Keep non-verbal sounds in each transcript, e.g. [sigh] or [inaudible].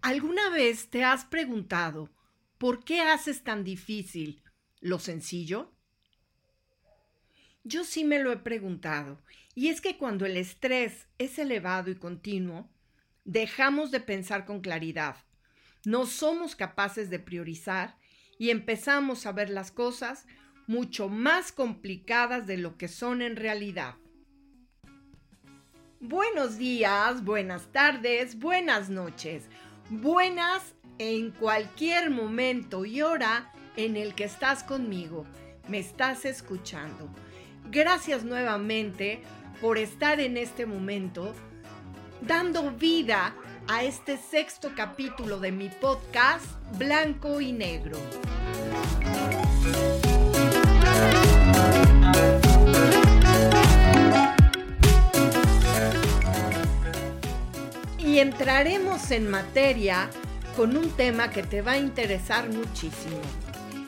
¿Alguna vez te has preguntado por qué haces tan difícil lo sencillo? Yo sí me lo he preguntado, y es que cuando el estrés es elevado y continuo, dejamos de pensar con claridad, no somos capaces de priorizar y empezamos a ver las cosas mucho más complicadas de lo que son en realidad. Buenos días, buenas tardes, buenas noches buenas en cualquier momento y hora en el que estás conmigo, me estás escuchando. Gracias nuevamente por estar en este momento dando vida a este sexto capítulo de mi podcast Blanco y Negro. Entraremos en materia con un tema que te va a interesar muchísimo.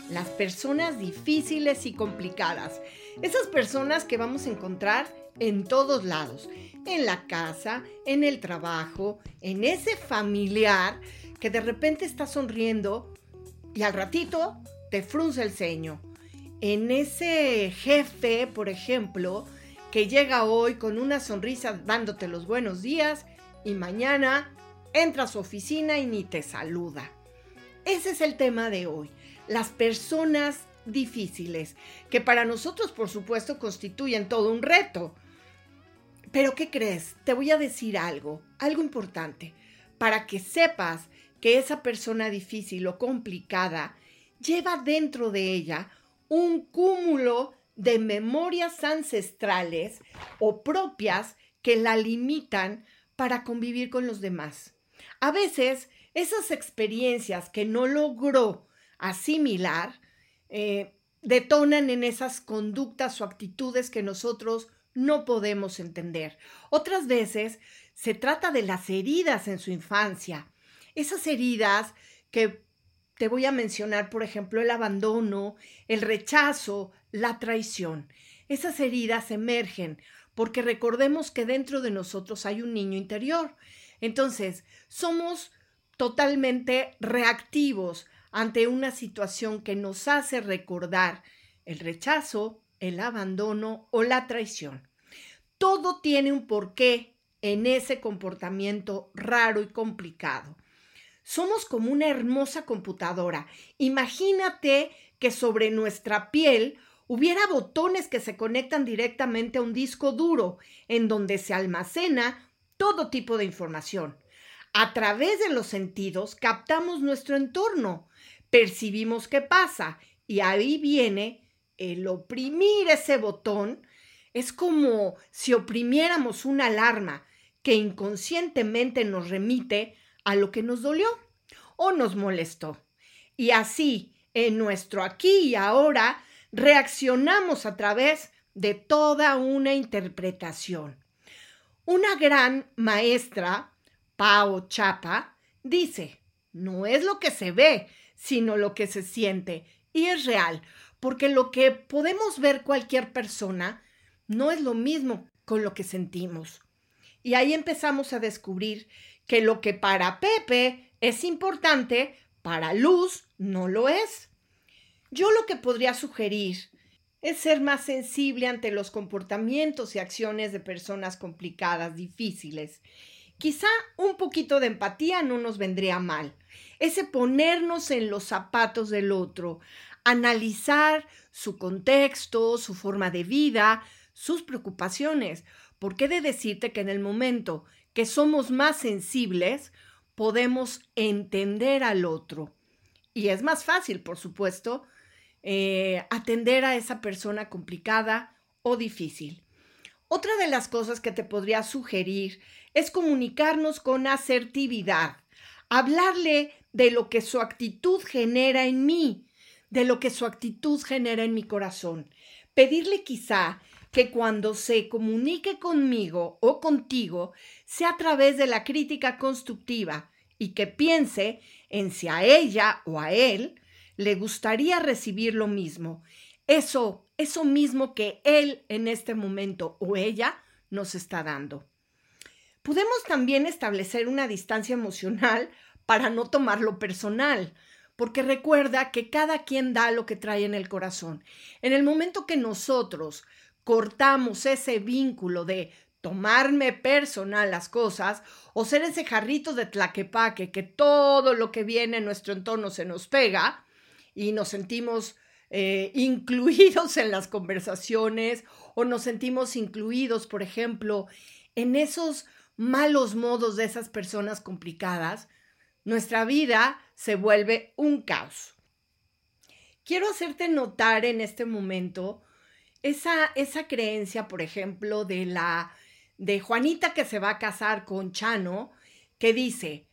Las personas difíciles y complicadas. Esas personas que vamos a encontrar en todos lados. En la casa, en el trabajo, en ese familiar que de repente está sonriendo y al ratito te frunce el ceño. En ese jefe, por ejemplo, que llega hoy con una sonrisa dándote los buenos días y mañana entra a su oficina y ni te saluda. Ese es el tema de hoy. Las personas difíciles, que para nosotros por supuesto constituyen todo un reto. Pero ¿qué crees? Te voy a decir algo, algo importante, para que sepas que esa persona difícil o complicada lleva dentro de ella un cúmulo de memorias ancestrales o propias que la limitan para convivir con los demás. A veces, esas experiencias que no logró asimilar eh, detonan en esas conductas o actitudes que nosotros no podemos entender. Otras veces se trata de las heridas en su infancia. Esas heridas que te voy a mencionar, por ejemplo, el abandono, el rechazo, la traición. Esas heridas emergen porque recordemos que dentro de nosotros hay un niño interior. Entonces, somos totalmente reactivos ante una situación que nos hace recordar el rechazo, el abandono o la traición. Todo tiene un porqué en ese comportamiento raro y complicado. Somos como una hermosa computadora. Imagínate que sobre nuestra piel hubiera botones que se conectan directamente a un disco duro en donde se almacena todo tipo de información. A través de los sentidos captamos nuestro entorno, percibimos qué pasa y ahí viene el oprimir ese botón. Es como si oprimiéramos una alarma que inconscientemente nos remite a lo que nos dolió o nos molestó. Y así, en nuestro aquí y ahora, reaccionamos a través de toda una interpretación. Una gran maestra, Pao Chapa, dice, no es lo que se ve, sino lo que se siente. Y es real, porque lo que podemos ver cualquier persona no es lo mismo con lo que sentimos. Y ahí empezamos a descubrir que lo que para Pepe es importante, para Luz no lo es. Yo lo que podría sugerir es ser más sensible ante los comportamientos y acciones de personas complicadas, difíciles. Quizá un poquito de empatía no nos vendría mal. Ese ponernos en los zapatos del otro, analizar su contexto, su forma de vida, sus preocupaciones. Porque he de decirte que en el momento que somos más sensibles, podemos entender al otro. Y es más fácil, por supuesto, eh, atender a esa persona complicada o difícil. Otra de las cosas que te podría sugerir es comunicarnos con asertividad. hablarle de lo que su actitud genera en mí, de lo que su actitud genera en mi corazón. Pedirle quizá que cuando se comunique conmigo o contigo sea a través de la crítica constructiva y que piense en si a ella o a él le gustaría recibir lo mismo. Eso, eso mismo que él en este momento o ella nos está dando. Podemos también establecer una distancia emocional para no tomarlo personal, porque recuerda que cada quien da lo que trae en el corazón. En el momento que nosotros cortamos ese vínculo de tomarme personal las cosas o ser ese jarrito de tlaquepaque que todo lo que viene en nuestro entorno se nos pega y nos sentimos eh, incluidos en las conversaciones o nos sentimos incluidos, por ejemplo, en esos malos modos de esas personas complicadas, nuestra vida se vuelve un caos. Quiero hacerte notar en este momento esa, esa creencia, por ejemplo, de la de Juanita que se va a casar con Chano, que dice,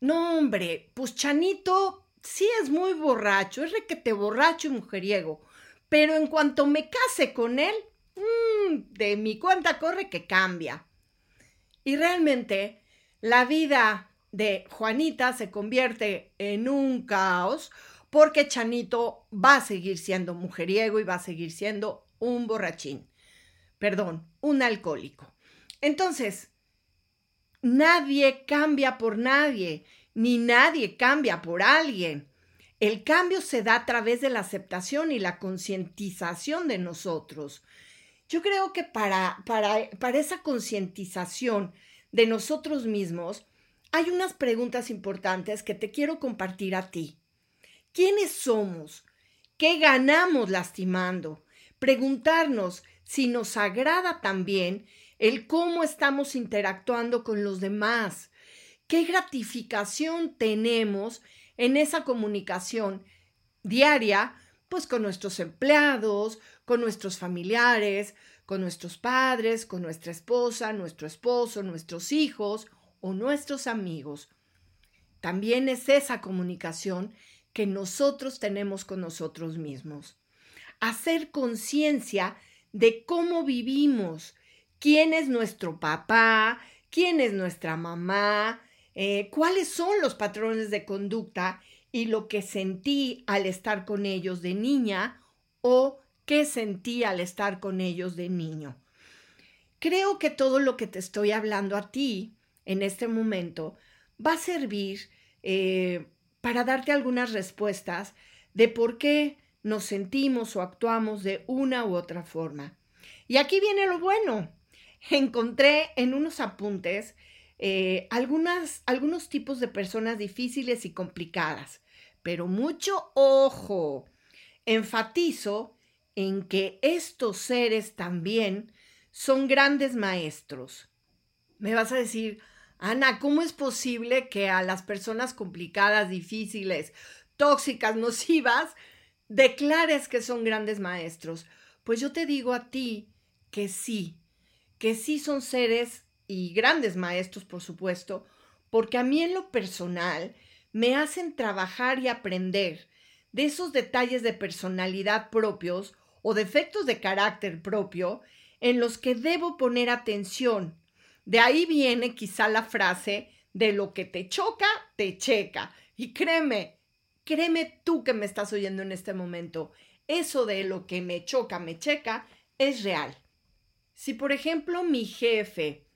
no hombre, pues Chanito sí es muy borracho, es requete borracho y mujeriego, pero en cuanto me case con él, mmm, de mi cuenta corre que cambia. Y realmente la vida de Juanita se convierte en un caos porque Chanito va a seguir siendo mujeriego y va a seguir siendo un borrachín. Perdón, un alcohólico. Entonces, nadie cambia por nadie, ni nadie cambia por alguien. El cambio se da a través de la aceptación y la concientización de nosotros. Yo creo que para, para, para esa concientización de nosotros mismos, hay unas preguntas importantes que te quiero compartir a ti. ¿Quiénes somos? ¿Qué ganamos lastimando? Preguntarnos si nos agrada también el cómo estamos interactuando con los demás, qué gratificación tenemos en esa comunicación diaria, pues con nuestros empleados, con nuestros familiares, con nuestros padres, con nuestra esposa, nuestro esposo, nuestros hijos o nuestros amigos. También es esa comunicación que nosotros tenemos con nosotros mismos. Hacer conciencia de cómo vivimos, quién es nuestro papá, quién es nuestra mamá, eh, cuáles son los patrones de conducta y lo que sentí al estar con ellos de niña o qué sentí al estar con ellos de niño. Creo que todo lo que te estoy hablando a ti en este momento va a servir eh, para darte algunas respuestas de por qué nos sentimos o actuamos de una u otra forma. Y aquí viene lo bueno encontré en unos apuntes eh, algunas, algunos tipos de personas difíciles y complicadas, pero mucho ojo. Enfatizo en que estos seres también son grandes maestros. Me vas a decir, Ana, ¿cómo es posible que a las personas complicadas, difíciles, tóxicas, nocivas, declares que son grandes maestros? Pues yo te digo a ti que sí, que sí son seres y grandes maestros, por supuesto, porque a mí en lo personal me hacen trabajar y aprender de esos detalles de personalidad propios o defectos de carácter propio en los que debo poner atención. De ahí viene quizá la frase de lo que te choca, te checa. Y créeme, créeme tú que me estás oyendo en este momento, eso de lo que me choca, me checa, es real. Si, por ejemplo, mi jefe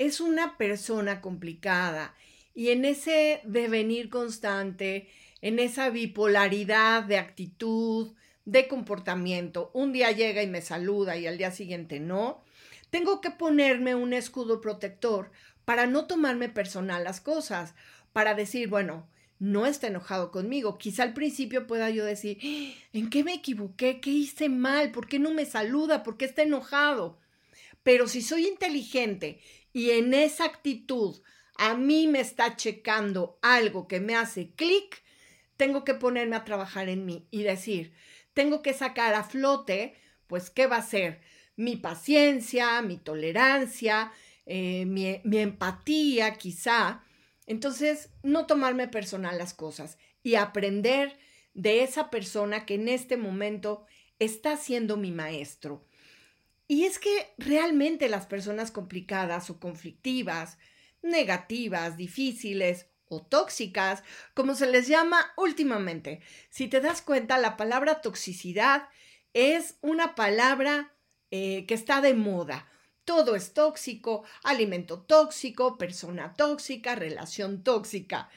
es una persona complicada y en ese devenir constante, en esa bipolaridad de actitud, de comportamiento, un día llega y me saluda y al día siguiente no, tengo que ponerme un escudo protector para no tomarme personal las cosas, para decir, bueno, no está enojado conmigo. Quizá al principio pueda yo decir, ¿en qué me equivoqué? ¿Qué hice mal? ¿Por qué no me saluda? ¿Por qué está enojado? Pero si soy inteligente y en esa actitud a mí me está checando algo que me hace clic, tengo que ponerme a trabajar en mí y decir, tengo que sacar a flote, pues, ¿qué va a ser? Mi paciencia, mi tolerancia, eh, mi, mi, empatía, quizá, Entonces, no tomarme personal las cosas y aprender de esa persona que en este momento está siendo mi maestro. Y es que realmente las personas complicadas o conflictivas, negativas, difíciles o tóxicas, como se les llama últimamente, si te das cuenta, la palabra toxicidad es una palabra eh, que está de moda. Todo es tóxico, alimento tóxico, persona tóxica, relación tóxica.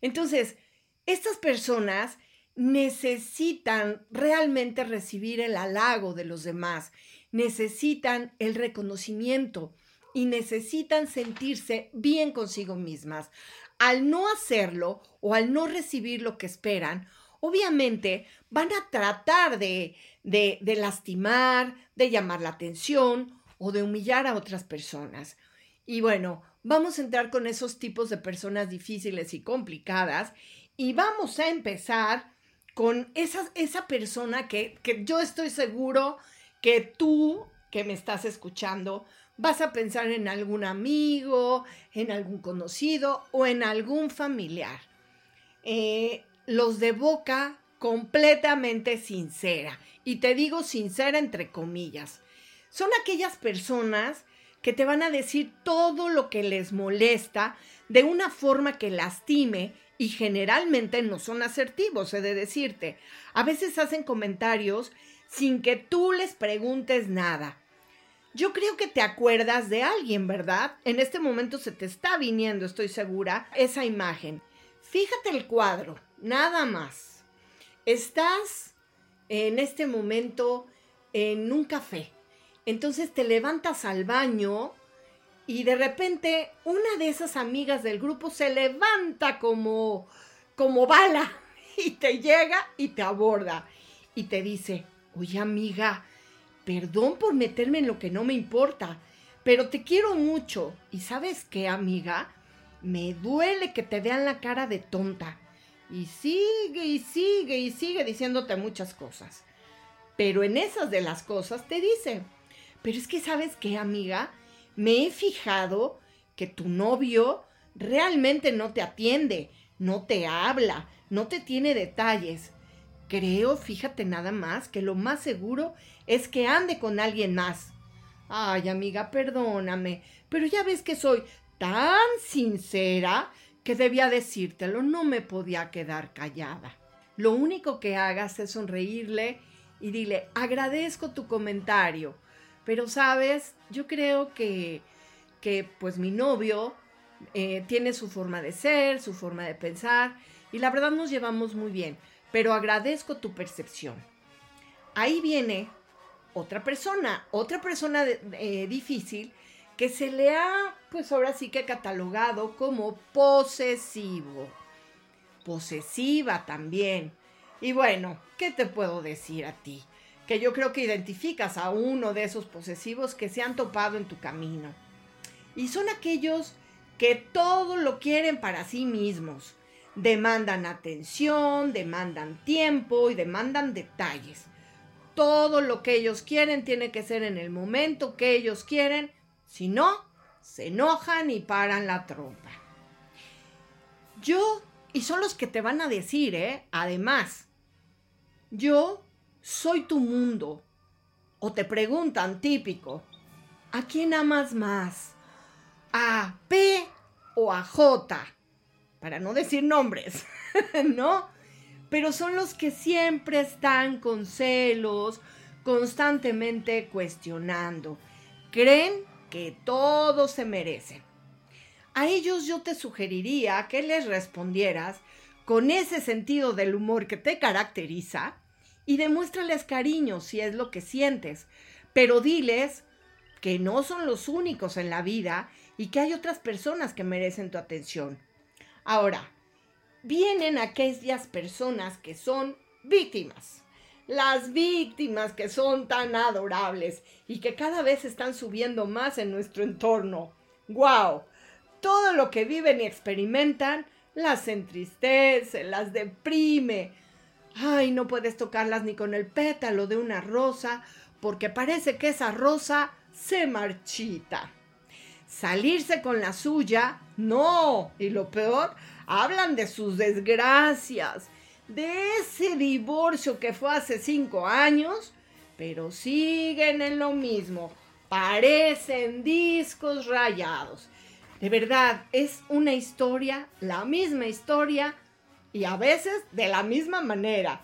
Entonces, estas personas necesitan realmente recibir el halago de los demás, necesitan el reconocimiento y necesitan sentirse bien consigo mismas. Al no hacerlo o al no recibir lo que esperan, obviamente van a tratar de, de, lastimar, de llamar la atención o de humillar a otras personas. Y bueno, vamos a entrar con esos tipos de personas difíciles y complicadas y vamos a empezar con esa, esa persona que, que yo estoy seguro que tú que me estás escuchando vas a pensar en algún amigo, en algún conocido o en algún familiar. Eh, los de boca completamente sincera. Y te digo sincera entre comillas. Son aquellas personas que te van a decir todo lo que les molesta de una forma que lastime y generalmente no son asertivos, he de decirte. A veces hacen comentarios sin que tú les preguntes nada. Yo creo que te acuerdas de alguien, ¿verdad? En este momento se te está viniendo, estoy segura, esa imagen. Fíjate el cuadro, nada más. Estás en este momento en un café. Entonces te levantas al baño y de repente una de esas amigas del grupo se levanta como, como bala [laughs] y te llega y te aborda y te dice, oye amiga, perdón por meterme en lo que no me importa, pero te quiero mucho. ¿Y sabes qué, amiga? Me duele que te vean la cara de tonta. Y sigue y sigue y sigue diciéndote muchas cosas. Pero en esas de las cosas te dice, pero es que sabes qué, amiga, me he fijado que tu novio realmente no te atiende, no te habla, no te tiene detalles. Creo, fíjate nada más, que lo más seguro es que ande con alguien más. Ay, amiga, perdóname, pero ya ves que soy tan sincera que debía decírtelo, no me podía quedar callada. Lo único que hagas es sonreírle y dile, agradezco tu comentario, pero sabes, yo creo que, que pues mi novio eh, tiene su forma de ser, su forma de pensar, y la verdad nos llevamos muy bien, pero agradezco tu percepción. Ahí viene otra persona, otra persona eh, difícil que se le ha, pues ahora sí que catalogado como posesivo. Posesiva también. Y bueno, ¿qué te puedo decir a ti? que yo creo que identificas a uno de esos posesivos que se han topado en tu camino. Y son aquellos que todo lo quieren para sí mismos. Demandan atención, demandan tiempo y demandan detalles. Todo lo que ellos quieren tiene que ser en el momento que ellos quieren. Si no, se enojan y paran la trompa. Yo, y son los que te van a decir, ¿eh? Además, yo soy tu mundo. O te preguntan, típico, ¿a quién amas más? ¿A P o a J? Para no decir nombres, [laughs] ¿no? Pero son los que siempre están con celos, constantemente cuestionando. Creen que todos se merecen. A ellos yo te sugeriría que les respondieras con ese sentido del humor que te caracteriza y demuéstrales cariño si es lo que sientes, pero diles que no son los únicos en la vida y que hay otras personas que merecen tu atención. Ahora, vienen aquellas personas que son víctimas. Las víctimas que son tan adorables y que cada vez están subiendo más en nuestro entorno. ¡Wow! Todo lo que viven y experimentan las entristece, las deprime, Ay, no puedes tocarlas ni con el pétalo de una rosa, porque parece que esa rosa se marchita. Salirse con la suya, no. Y lo peor, hablan de sus desgracias, de ese divorcio que fue hace cinco años, pero siguen en lo mismo. Parecen discos rayados. De verdad, es una historia, la misma historia, y a veces de la misma manera.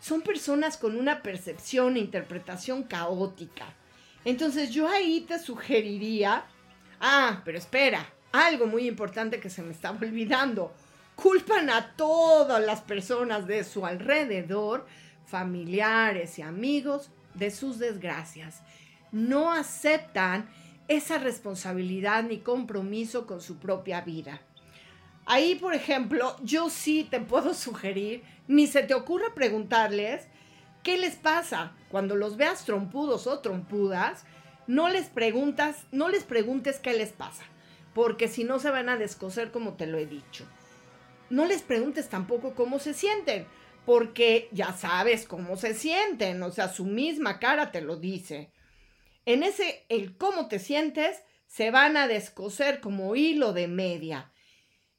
Son personas con una percepción e interpretación caótica. Entonces yo ahí te sugeriría, ah, pero espera, algo muy importante que se me estaba [laughs] olvidando. Culpan a todas las personas de su alrededor, familiares y amigos, de sus desgracias. No aceptan esa responsabilidad ni compromiso con su propia vida. Ahí, por ejemplo, yo sí te puedo [laughs] sugerir, ni se te ocurra preguntarles qué les pasa cuando los veas trompudos o trompudas, no les preguntas, no les preguntes qué les pasa, porque si no se van a descoser como te lo he dicho. No les preguntes tampoco cómo se sienten, porque ya sabes cómo se sienten, o sea, su misma cara te lo dice. En ese el cómo te sientes se van a descoser como hilo de media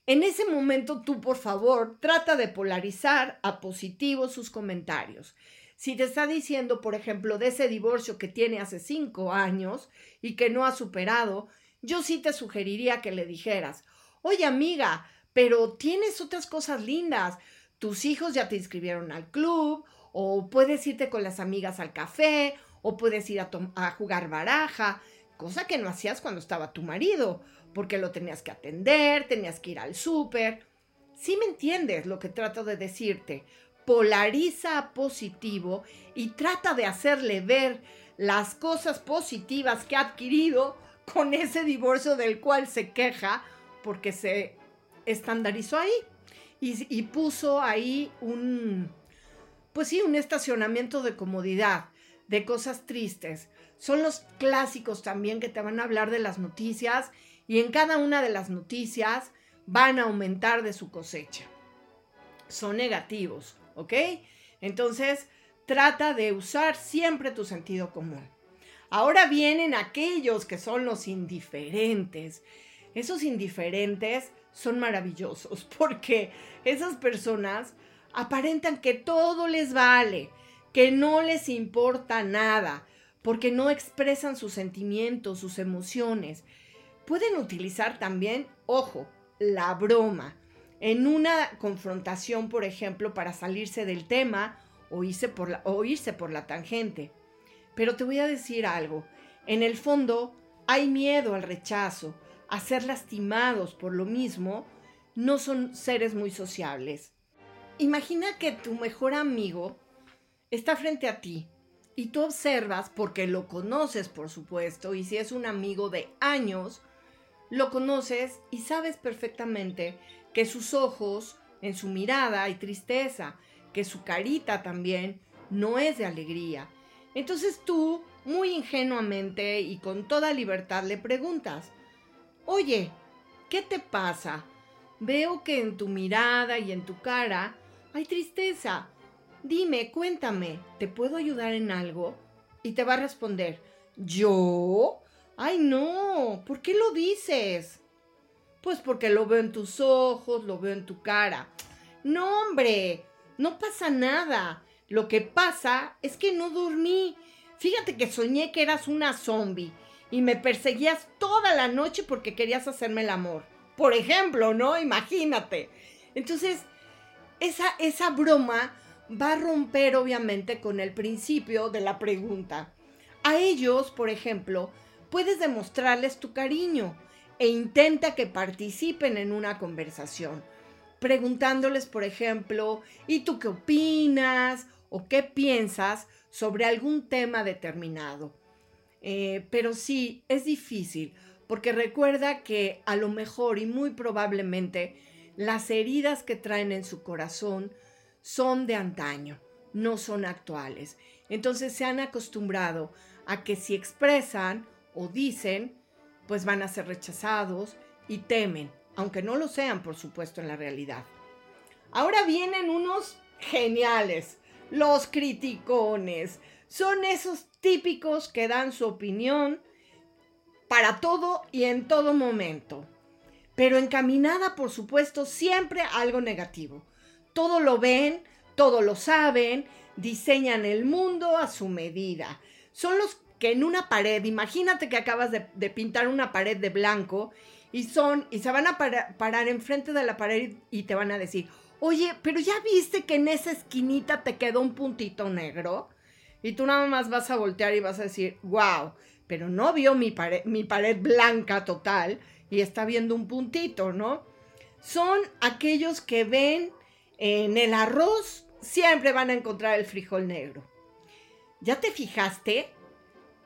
en ese momento tú, por favor, trata de polarizar a positivo sus comentarios. Si te está diciendo, por ejemplo, de ese divorcio que tiene hace cinco años y que no ha superado, yo sí te sugeriría que le dijeras, oye amiga, pero tienes otras cosas lindas. Tus hijos ya te inscribieron al club, o puedes irte con las amigas al café, o puedes ir a, a jugar baraja, cosa que no hacías cuando estaba tu marido porque lo tenías que atender, tenías que ir al súper. Si me entiendes lo que trato de decirte, polariza a positivo y trata de hacerle ver las cosas positivas que ha adquirido con ese divorcio del cual se queja porque se estandarizó ahí y, y puso ahí un, pues sí, un estacionamiento de comodidad, de cosas tristes. Son los clásicos también que te van a hablar de las noticias y en cada una de las noticias van a aumentar de su cosecha. Son negativos, ¿ok? Entonces, trata de usar siempre tu sentido común. Ahora vienen aquellos que son los indiferentes. Esos indiferentes son maravillosos [laughs] porque esas personas aparentan que todo les vale, que no les importa nada, porque no expresan sus sentimientos, sus emociones. Pueden utilizar también, ojo, la broma en una confrontación, por ejemplo, para salirse del tema o irse por la, o irse por la tangente. Pero te voy a decir algo. En el fondo, hay miedo al rechazo, a ser lastimados por lo mismo, no son seres muy sociables. Imagina que tu mejor amigo está frente a ti y tú observas, porque lo conoces por supuesto, y si es un amigo de años, lo conoces y sabes perfectamente que sus ojos, en su mirada hay tristeza, que su carita también no es de alegría. Entonces tú, muy ingenuamente y con toda libertad, le preguntas, oye, ¿qué te pasa? Veo que en tu mirada y en tu cara hay tristeza. Dime, cuéntame, ¿te puedo ayudar en algo? Y te va a responder, ¿yo? Ay, no, ¿por qué lo dices? Pues porque lo veo en tus ojos, lo veo en tu cara. No, hombre, no pasa nada. Lo que pasa es que no dormí. Fíjate que soñé que eras una zombie y me perseguías toda la noche porque querías hacerme el amor. Por ejemplo, ¿no? Imagínate. Entonces, esa, esa broma va a romper obviamente con el principio de la pregunta. A ellos, por ejemplo, puedes demostrarles tu cariño e intenta que participen en una conversación, preguntándoles, por ejemplo, ¿y tú qué opinas? o qué piensas sobre algún tema determinado. Eh, pero sí, es difícil, porque recuerda que a lo mejor y muy probablemente las heridas que traen en su corazón son de antaño, no son actuales. Entonces se han acostumbrado a que si expresan o dicen, pues van a ser rechazados y temen, aunque no lo sean, por supuesto, en la realidad. Ahora vienen unos geniales, los criticones. Son esos típicos que dan su opinión para todo y en todo momento, pero encaminada, por supuesto, siempre a algo negativo. Todo lo ven, todo lo saben, diseñan el mundo a su medida. Son los que en una pared, imagínate que acabas de, pintar una pared de blanco y son, y se van a parar enfrente de la pared y te van a decir, oye, pero ya viste que en esa esquinita te quedó un puntito negro. Y tú nada más vas a voltear y vas a decir, wow, pero no vio mi pared, mi pared blanca total y está viendo un puntito, ¿no? Son aquellos que ven en el arroz, siempre van a encontrar el frijol negro. ¿Ya te fijaste?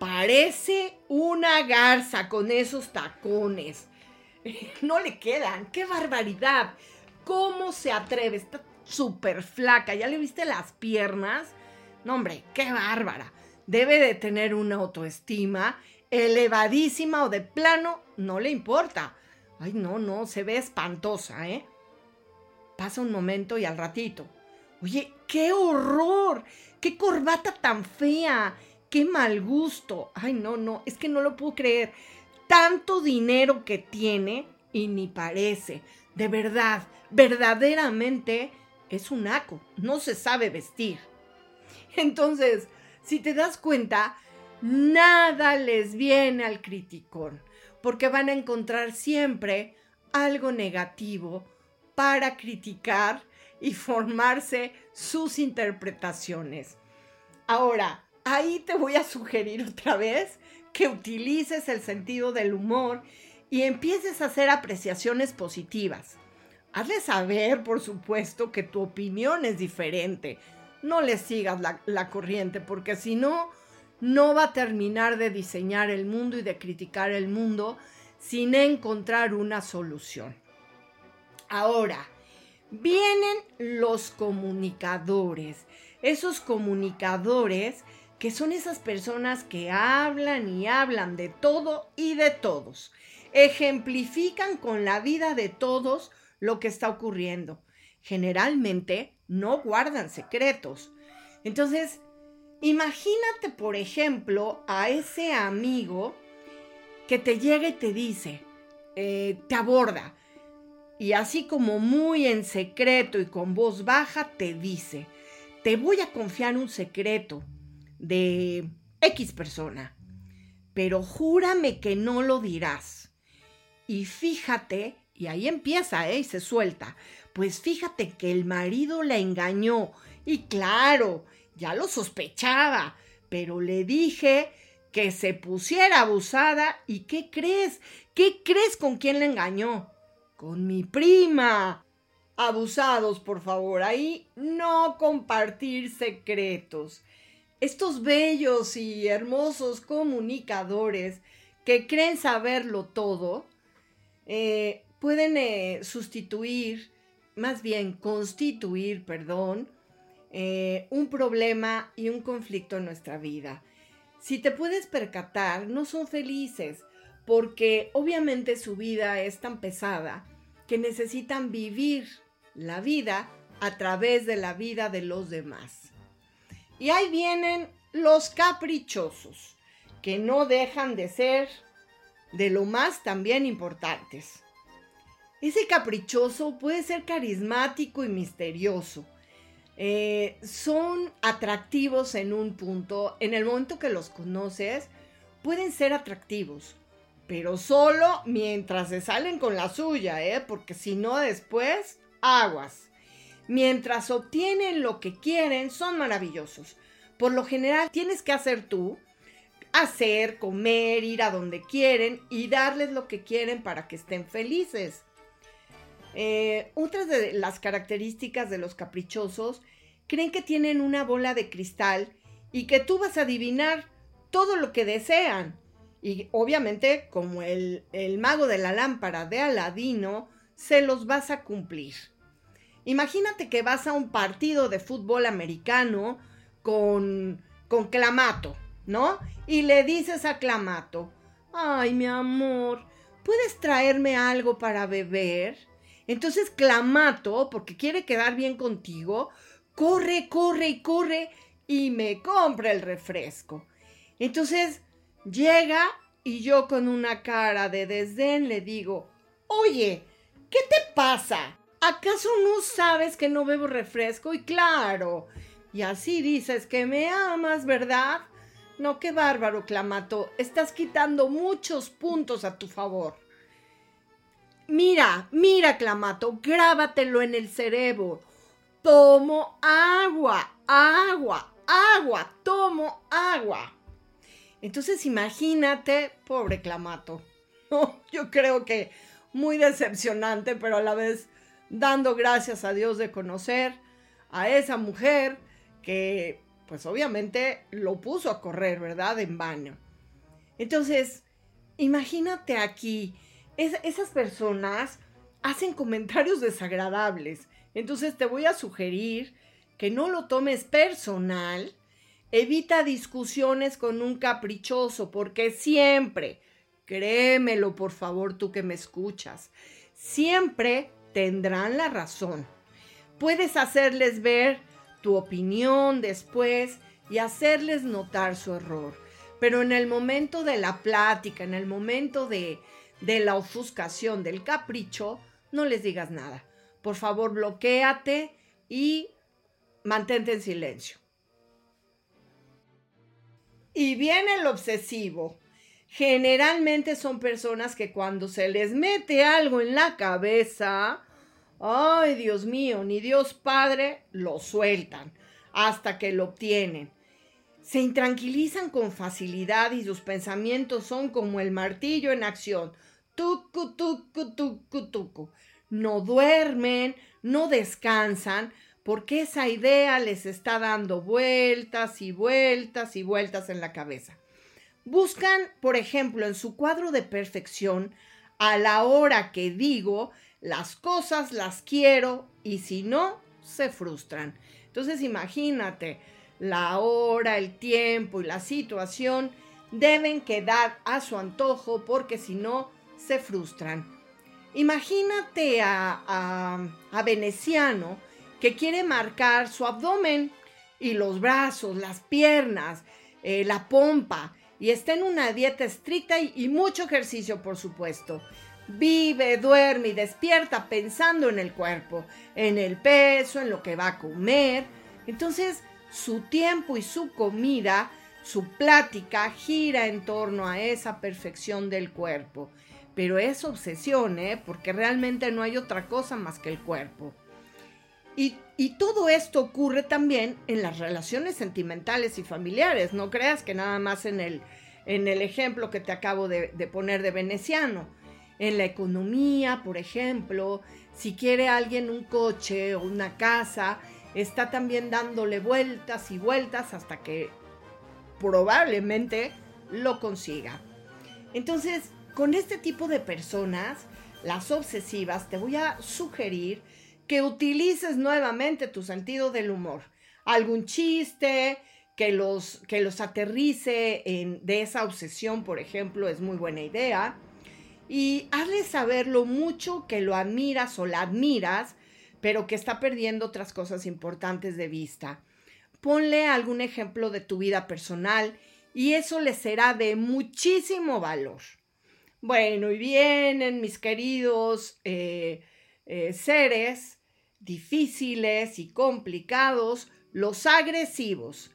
Parece una garza con esos tacones. [laughs] No le quedan. ¡Qué barbaridad! ¿Cómo se atreve? Está súper flaca. ¿Ya le viste las piernas? No, hombre, qué bárbara. Debe de tener una autoestima elevadísima o de plano, no le importa. Ay, no, no, se ve espantosa, ¿eh? Pasa un momento y al ratito. Oye, qué horror, qué corbata tan fea, qué mal gusto. Ay, no, no, es que no lo puedo creer. Tanto dinero que tiene y ni parece. De verdad, verdaderamente es un naco, no se sabe vestir. Entonces, si te das cuenta, nada les viene al criticón, porque van a encontrar siempre algo negativo para criticar y formarse sus interpretaciones. Ahora, ahí te voy a sugerir otra vez que utilices el sentido del humor y empieces a hacer apreciaciones positivas. Hazle saber, por supuesto, que tu opinión es diferente, no le sigas la, corriente, porque si no, no va a terminar de diseñar el mundo y de criticar el mundo sin encontrar una solución. Ahora, vienen los comunicadores, esos comunicadores que son esas personas que hablan y hablan de todo y de todos. Ejemplifican con la vida de todos lo que está ocurriendo. Generalmente no guardan secretos. Entonces, imagínate, por ejemplo, a ese amigo que te llega y te dice, eh, te aborda, y así como muy en secreto y con voz baja, te dice, te voy a confiar un secreto de X persona, pero júrame que no lo dirás. Y fíjate, y ahí empieza, ¿eh? Y se suelta. Pues fíjate que el marido la engañó. Y claro, ya lo sospechaba, pero le dije que se pusiera abusada. ¿Y qué crees? ¿Qué crees con quién la engañó? Con mi prima. Abusados, por favor, ahí no compartir secretos. Estos bellos y hermosos comunicadores que creen saberlo todo, eh, pueden eh, sustituir más bien constituir, perdón, eh, un problema y un conflicto en nuestra vida. Si te puedes percatar, no son felices porque obviamente su vida es tan pesada que necesitan vivir la vida a través de la vida de los demás. Y ahí vienen los caprichosos, que no dejan de ser de lo más también importantes. Ese caprichoso puede ser carismático y misterioso. Eh, son atractivos en un punto. En el momento que los conoces, pueden ser atractivos. Pero solo mientras se salen con la suya, ¿eh? Porque si no, después, aguas. Mientras obtienen lo que quieren, son maravillosos. Por lo general, tienes que hacer tú, hacer, comer, ir a donde quieren y darles lo que quieren para que estén felices. Eh, otras de las características de los caprichosos creen que tienen una bola de cristal y que tú vas a adivinar todo lo que desean. Y obviamente, como el, el mago de la lámpara de Aladino, se los vas a cumplir. Imagínate que vas a un partido de fútbol americano con, con Clamato, ¿no? Y le dices a Clamato, ay mi amor, ¿puedes traerme algo para beber? Entonces Clamato, porque quiere quedar bien contigo, corre, corre y corre y me compra el refresco. Entonces llega Y yo con una cara de desdén le digo, oye, ¿qué te pasa? ¿Acaso no sabes que no bebo refresco? Y claro, y así dices que me amas, ¿verdad? No, qué bárbaro, Clamato. Estás quitando muchos puntos a tu favor. Mira, mira, Clamato, grábatelo en el cerebro. Tomo agua, agua, agua, tomo agua. Entonces imagínate, pobre Clamato. [laughs] yo creo que muy decepcionante, pero a la vez dando gracias a Dios de conocer a esa mujer que pues obviamente lo puso a correr, ¿verdad? En baño. Entonces, imagínate aquí, esas personas hacen comentarios desagradables. Entonces te voy a sugerir que no lo tomes personal, evita discusiones con un caprichoso, porque siempre, créemelo por favor tú que me escuchas, siempre tendrán la razón. Puedes hacerles ver tu opinión después y hacerles notar su error. Pero en el momento de la plática, en el momento de, de la ofuscación, del capricho, no les digas nada. Por favor, bloqueate y mantente en silencio. Y viene el obsesivo. Generalmente son personas que cuando se les mete algo en la cabeza, ay Dios mío, ni Dios Padre lo sueltan hasta que lo obtienen. Se intranquilizan con facilidad y sus pensamientos son como el martillo en acción. Tucu, tucu, tucu, tucu. No duermen, no descansan, porque esa idea les está dando vueltas y vueltas y vueltas en la cabeza. Buscan, por ejemplo, en su cuadro de perfección, a la hora que digo, las cosas las quiero y si no, se frustran. Entonces imagínate, la hora, el tiempo y la situación deben quedar a su antojo porque si no, se frustran. Imagínate a, a, a Veneciano que quiere marcar su abdomen y los brazos, las piernas, eh, la pompa y está en una dieta estricta y mucho ejercicio, por supuesto. Vive, duerme y despierta pensando en el cuerpo, en el peso, en lo que va a comer. Entonces, su tiempo y su comida, su plática gira en torno a esa perfección del cuerpo. Pero es obsesión, ¿eh? Porque realmente no hay otra cosa más que el cuerpo. Y, todo esto ocurre también en las relaciones sentimentales y familiares. No creas que nada más en el, en el ejemplo que te acabo de poner de veneciano en la economía, por ejemplo, si quiere alguien un coche o una casa, está también dándole vueltas y vueltas hasta que probablemente lo consiga. Entonces, con este tipo de personas, las obsesivas, te voy a sugerir que utilices nuevamente tu sentido del humor. Algún chiste que los, que los aterrice en, de esa obsesión, por ejemplo, es muy buena idea y hazle saber lo mucho que lo admiras o la admiras, pero que está perdiendo otras cosas importantes de vista. Ponle algún ejemplo de tu vida personal y eso le será de muchísimo valor. Bueno, y vienen mis queridos eh, eh, seres difíciles y complicados, los agresivos.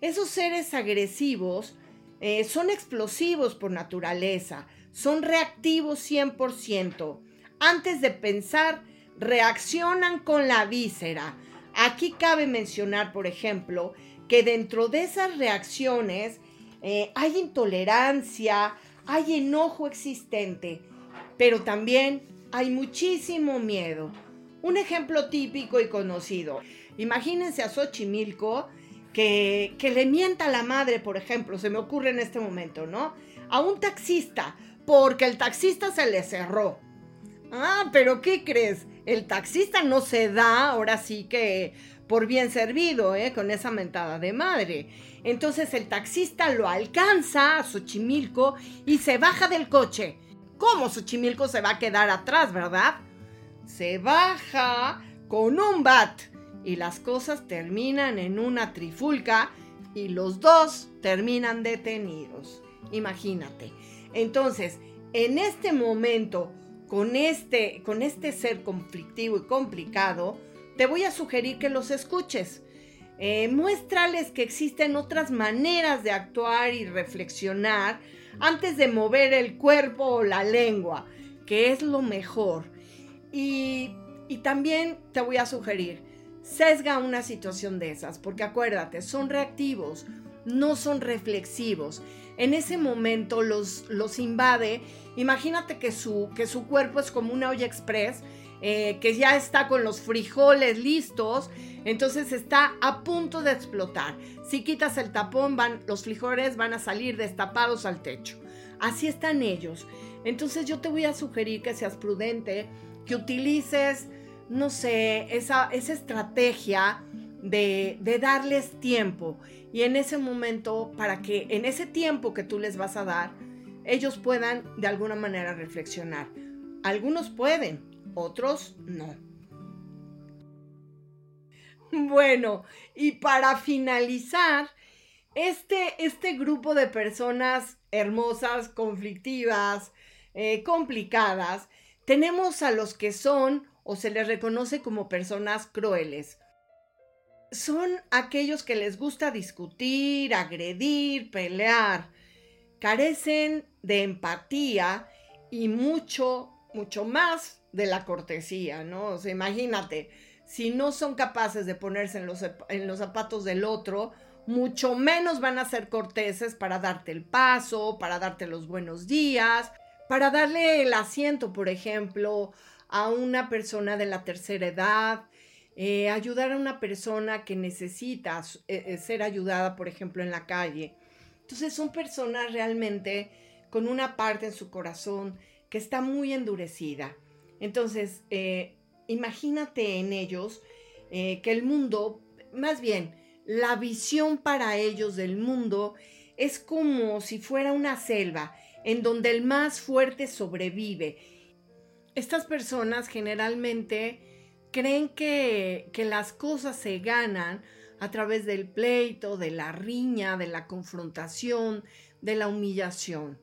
Esos seres agresivos eh, son explosivos por naturaleza, son reactivos 100%. Antes de pensar, reaccionan con la víscera. Aquí cabe mencionar, por ejemplo, que dentro de esas reacciones eh, hay intolerancia, hay enojo existente, pero también hay muchísimo miedo. Un ejemplo típico y conocido. Imagínense a Xochimilco que, le mienta a la madre, por ejemplo, se me ocurre en este momento, ¿no? A un taxista porque el taxista se le cerró. Ah, pero ¿qué crees? El taxista no se da, ahora sí que por bien servido, ¿eh? Con esa mentada de madre. Entonces el taxista lo alcanza a Xochimilco y se baja del coche. ¿Cómo Xochimilco se va a quedar atrás, verdad? Se baja con un bat y las cosas terminan en una trifulca y los dos terminan detenidos. Imagínate. Entonces, en este momento, con este, con este ser conflictivo y complicado, te voy a sugerir que los escuches. Eh, muéstrales que existen otras maneras de actuar y reflexionar antes de mover el cuerpo o la lengua, que es lo mejor. Y, y también te voy a sugerir, sesga una situación de esas, porque acuérdate, son reactivos, no son reflexivos. En ese momento los, los invade. Imagínate que su, que su cuerpo es como una olla express, eh, que ya está con los frijoles listos, entonces está a punto de explotar. Si quitas el tapón, van, los frijoles van a salir destapados al techo. Así están ellos. Entonces yo te voy a sugerir que seas prudente, que utilices, no sé, esa, esa estrategia de, de darles tiempo. Y en ese momento, para que en ese tiempo que tú les vas a dar, ellos puedan de alguna manera reflexionar. Algunos pueden, otros no. Bueno, y para finalizar, este, este grupo de personas hermosas, conflictivas, eh, complicadas, tenemos a los que son o se les reconoce como personas crueles. Son aquellos que les gusta discutir, agredir, pelear. Carecen de empatía y mucho, mucho más de la cortesía, ¿no? O sea, imagínate, si no son capaces de ponerse en los, en los zapatos del otro, mucho menos van a ser corteses para darte el paso, para darte los buenos días, para darle el asiento, por ejemplo, a una persona de la tercera edad, eh, ayudar a una persona que necesita eh, eh, ser ayudada, por ejemplo, en la calle. Entonces son personas realmente con una parte en su corazón que está muy endurecida. Entonces, imagínate en ellos que el mundo, más bien, la visión para ellos del mundo es como si fuera una selva en donde el más fuerte sobrevive. Estas personas generalmente creen que, que las cosas se ganan a través del pleito, de la riña, de la confrontación, de la humillación.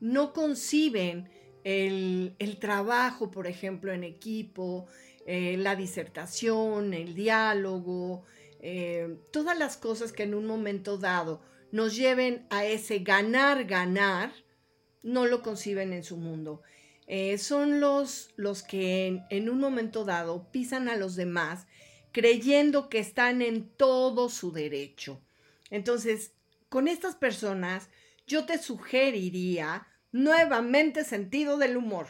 No conciben el, trabajo, por ejemplo, en equipo, eh, la disertación, el diálogo, eh, todas las cosas que en un momento dado nos lleven a ese ganar, ganar, no lo conciben en su mundo. Eh, son los, los que en, un momento dado pisan a los demás creyendo que están en todo su derecho. Entonces, con estas personas, yo te sugeriría nuevamente sentido del humor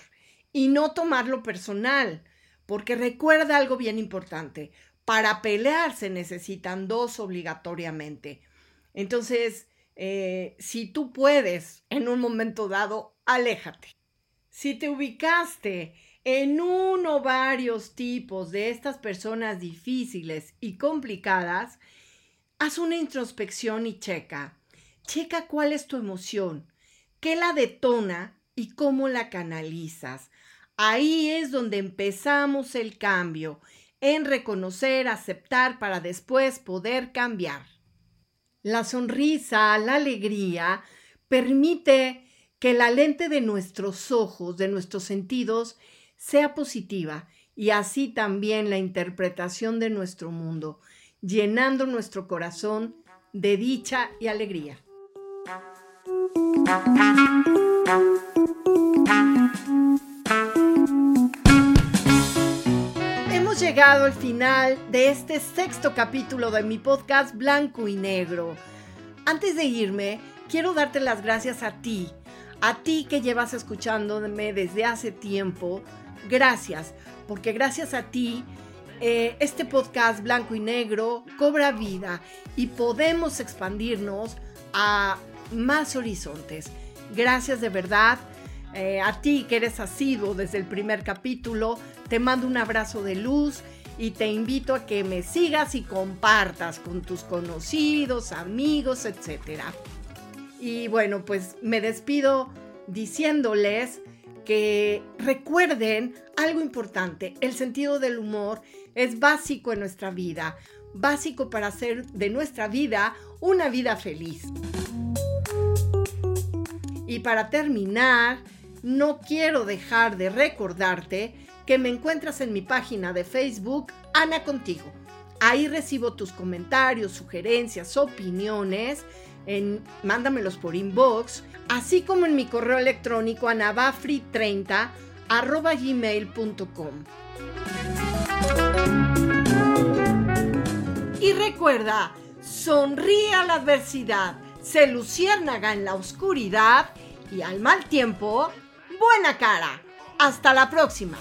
y no tomarlo personal, porque recuerda algo bien importante, para pelear se necesitan dos obligatoriamente. Entonces, eh, si tú puedes en un momento dado, aléjate. Si te ubicaste en uno o varios tipos de estas personas difíciles y complicadas, haz una introspección y checa. Checa cuál es tu emoción, qué la detona y cómo la canalizas. Ahí es donde empezamos el cambio, en reconocer, aceptar para después poder cambiar. La sonrisa, la alegría, permite que la lente de nuestros ojos, de nuestros sentidos, sea positiva y así también la interpretación de nuestro mundo, llenando nuestro corazón de dicha y alegría. Hemos llegado al final de este sexto capítulo de mi podcast Blanco y Negro. Antes de irme, quiero darte las gracias a ti a ti que llevas escuchándome desde hace tiempo, gracias, porque gracias a ti eh, este podcast blanco y negro cobra vida y podemos expandirnos a más horizontes. Gracias de verdad. Eh, a ti que eres asiduo desde el primer capítulo, te mando un abrazo de luz y te invito a que me sigas y compartas con tus conocidos, amigos, etcétera. Y bueno, pues me despido diciéndoles que recuerden algo importante, el sentido del humor es básico en nuestra vida, básico para hacer de nuestra vida una vida feliz. Y para terminar, no quiero dejar de recordarte que me encuentras en mi página de Facebook, Ana Contigo. Ahí recibo tus comentarios, sugerencias, opiniones. En, mándamelos por inbox, así como en mi correo electrónico anabafri30 arroba gmail.com. Y recuerda, sonríe a la adversidad, se luciérnaga en la oscuridad y al mal tiempo, buena cara. Hasta la próxima.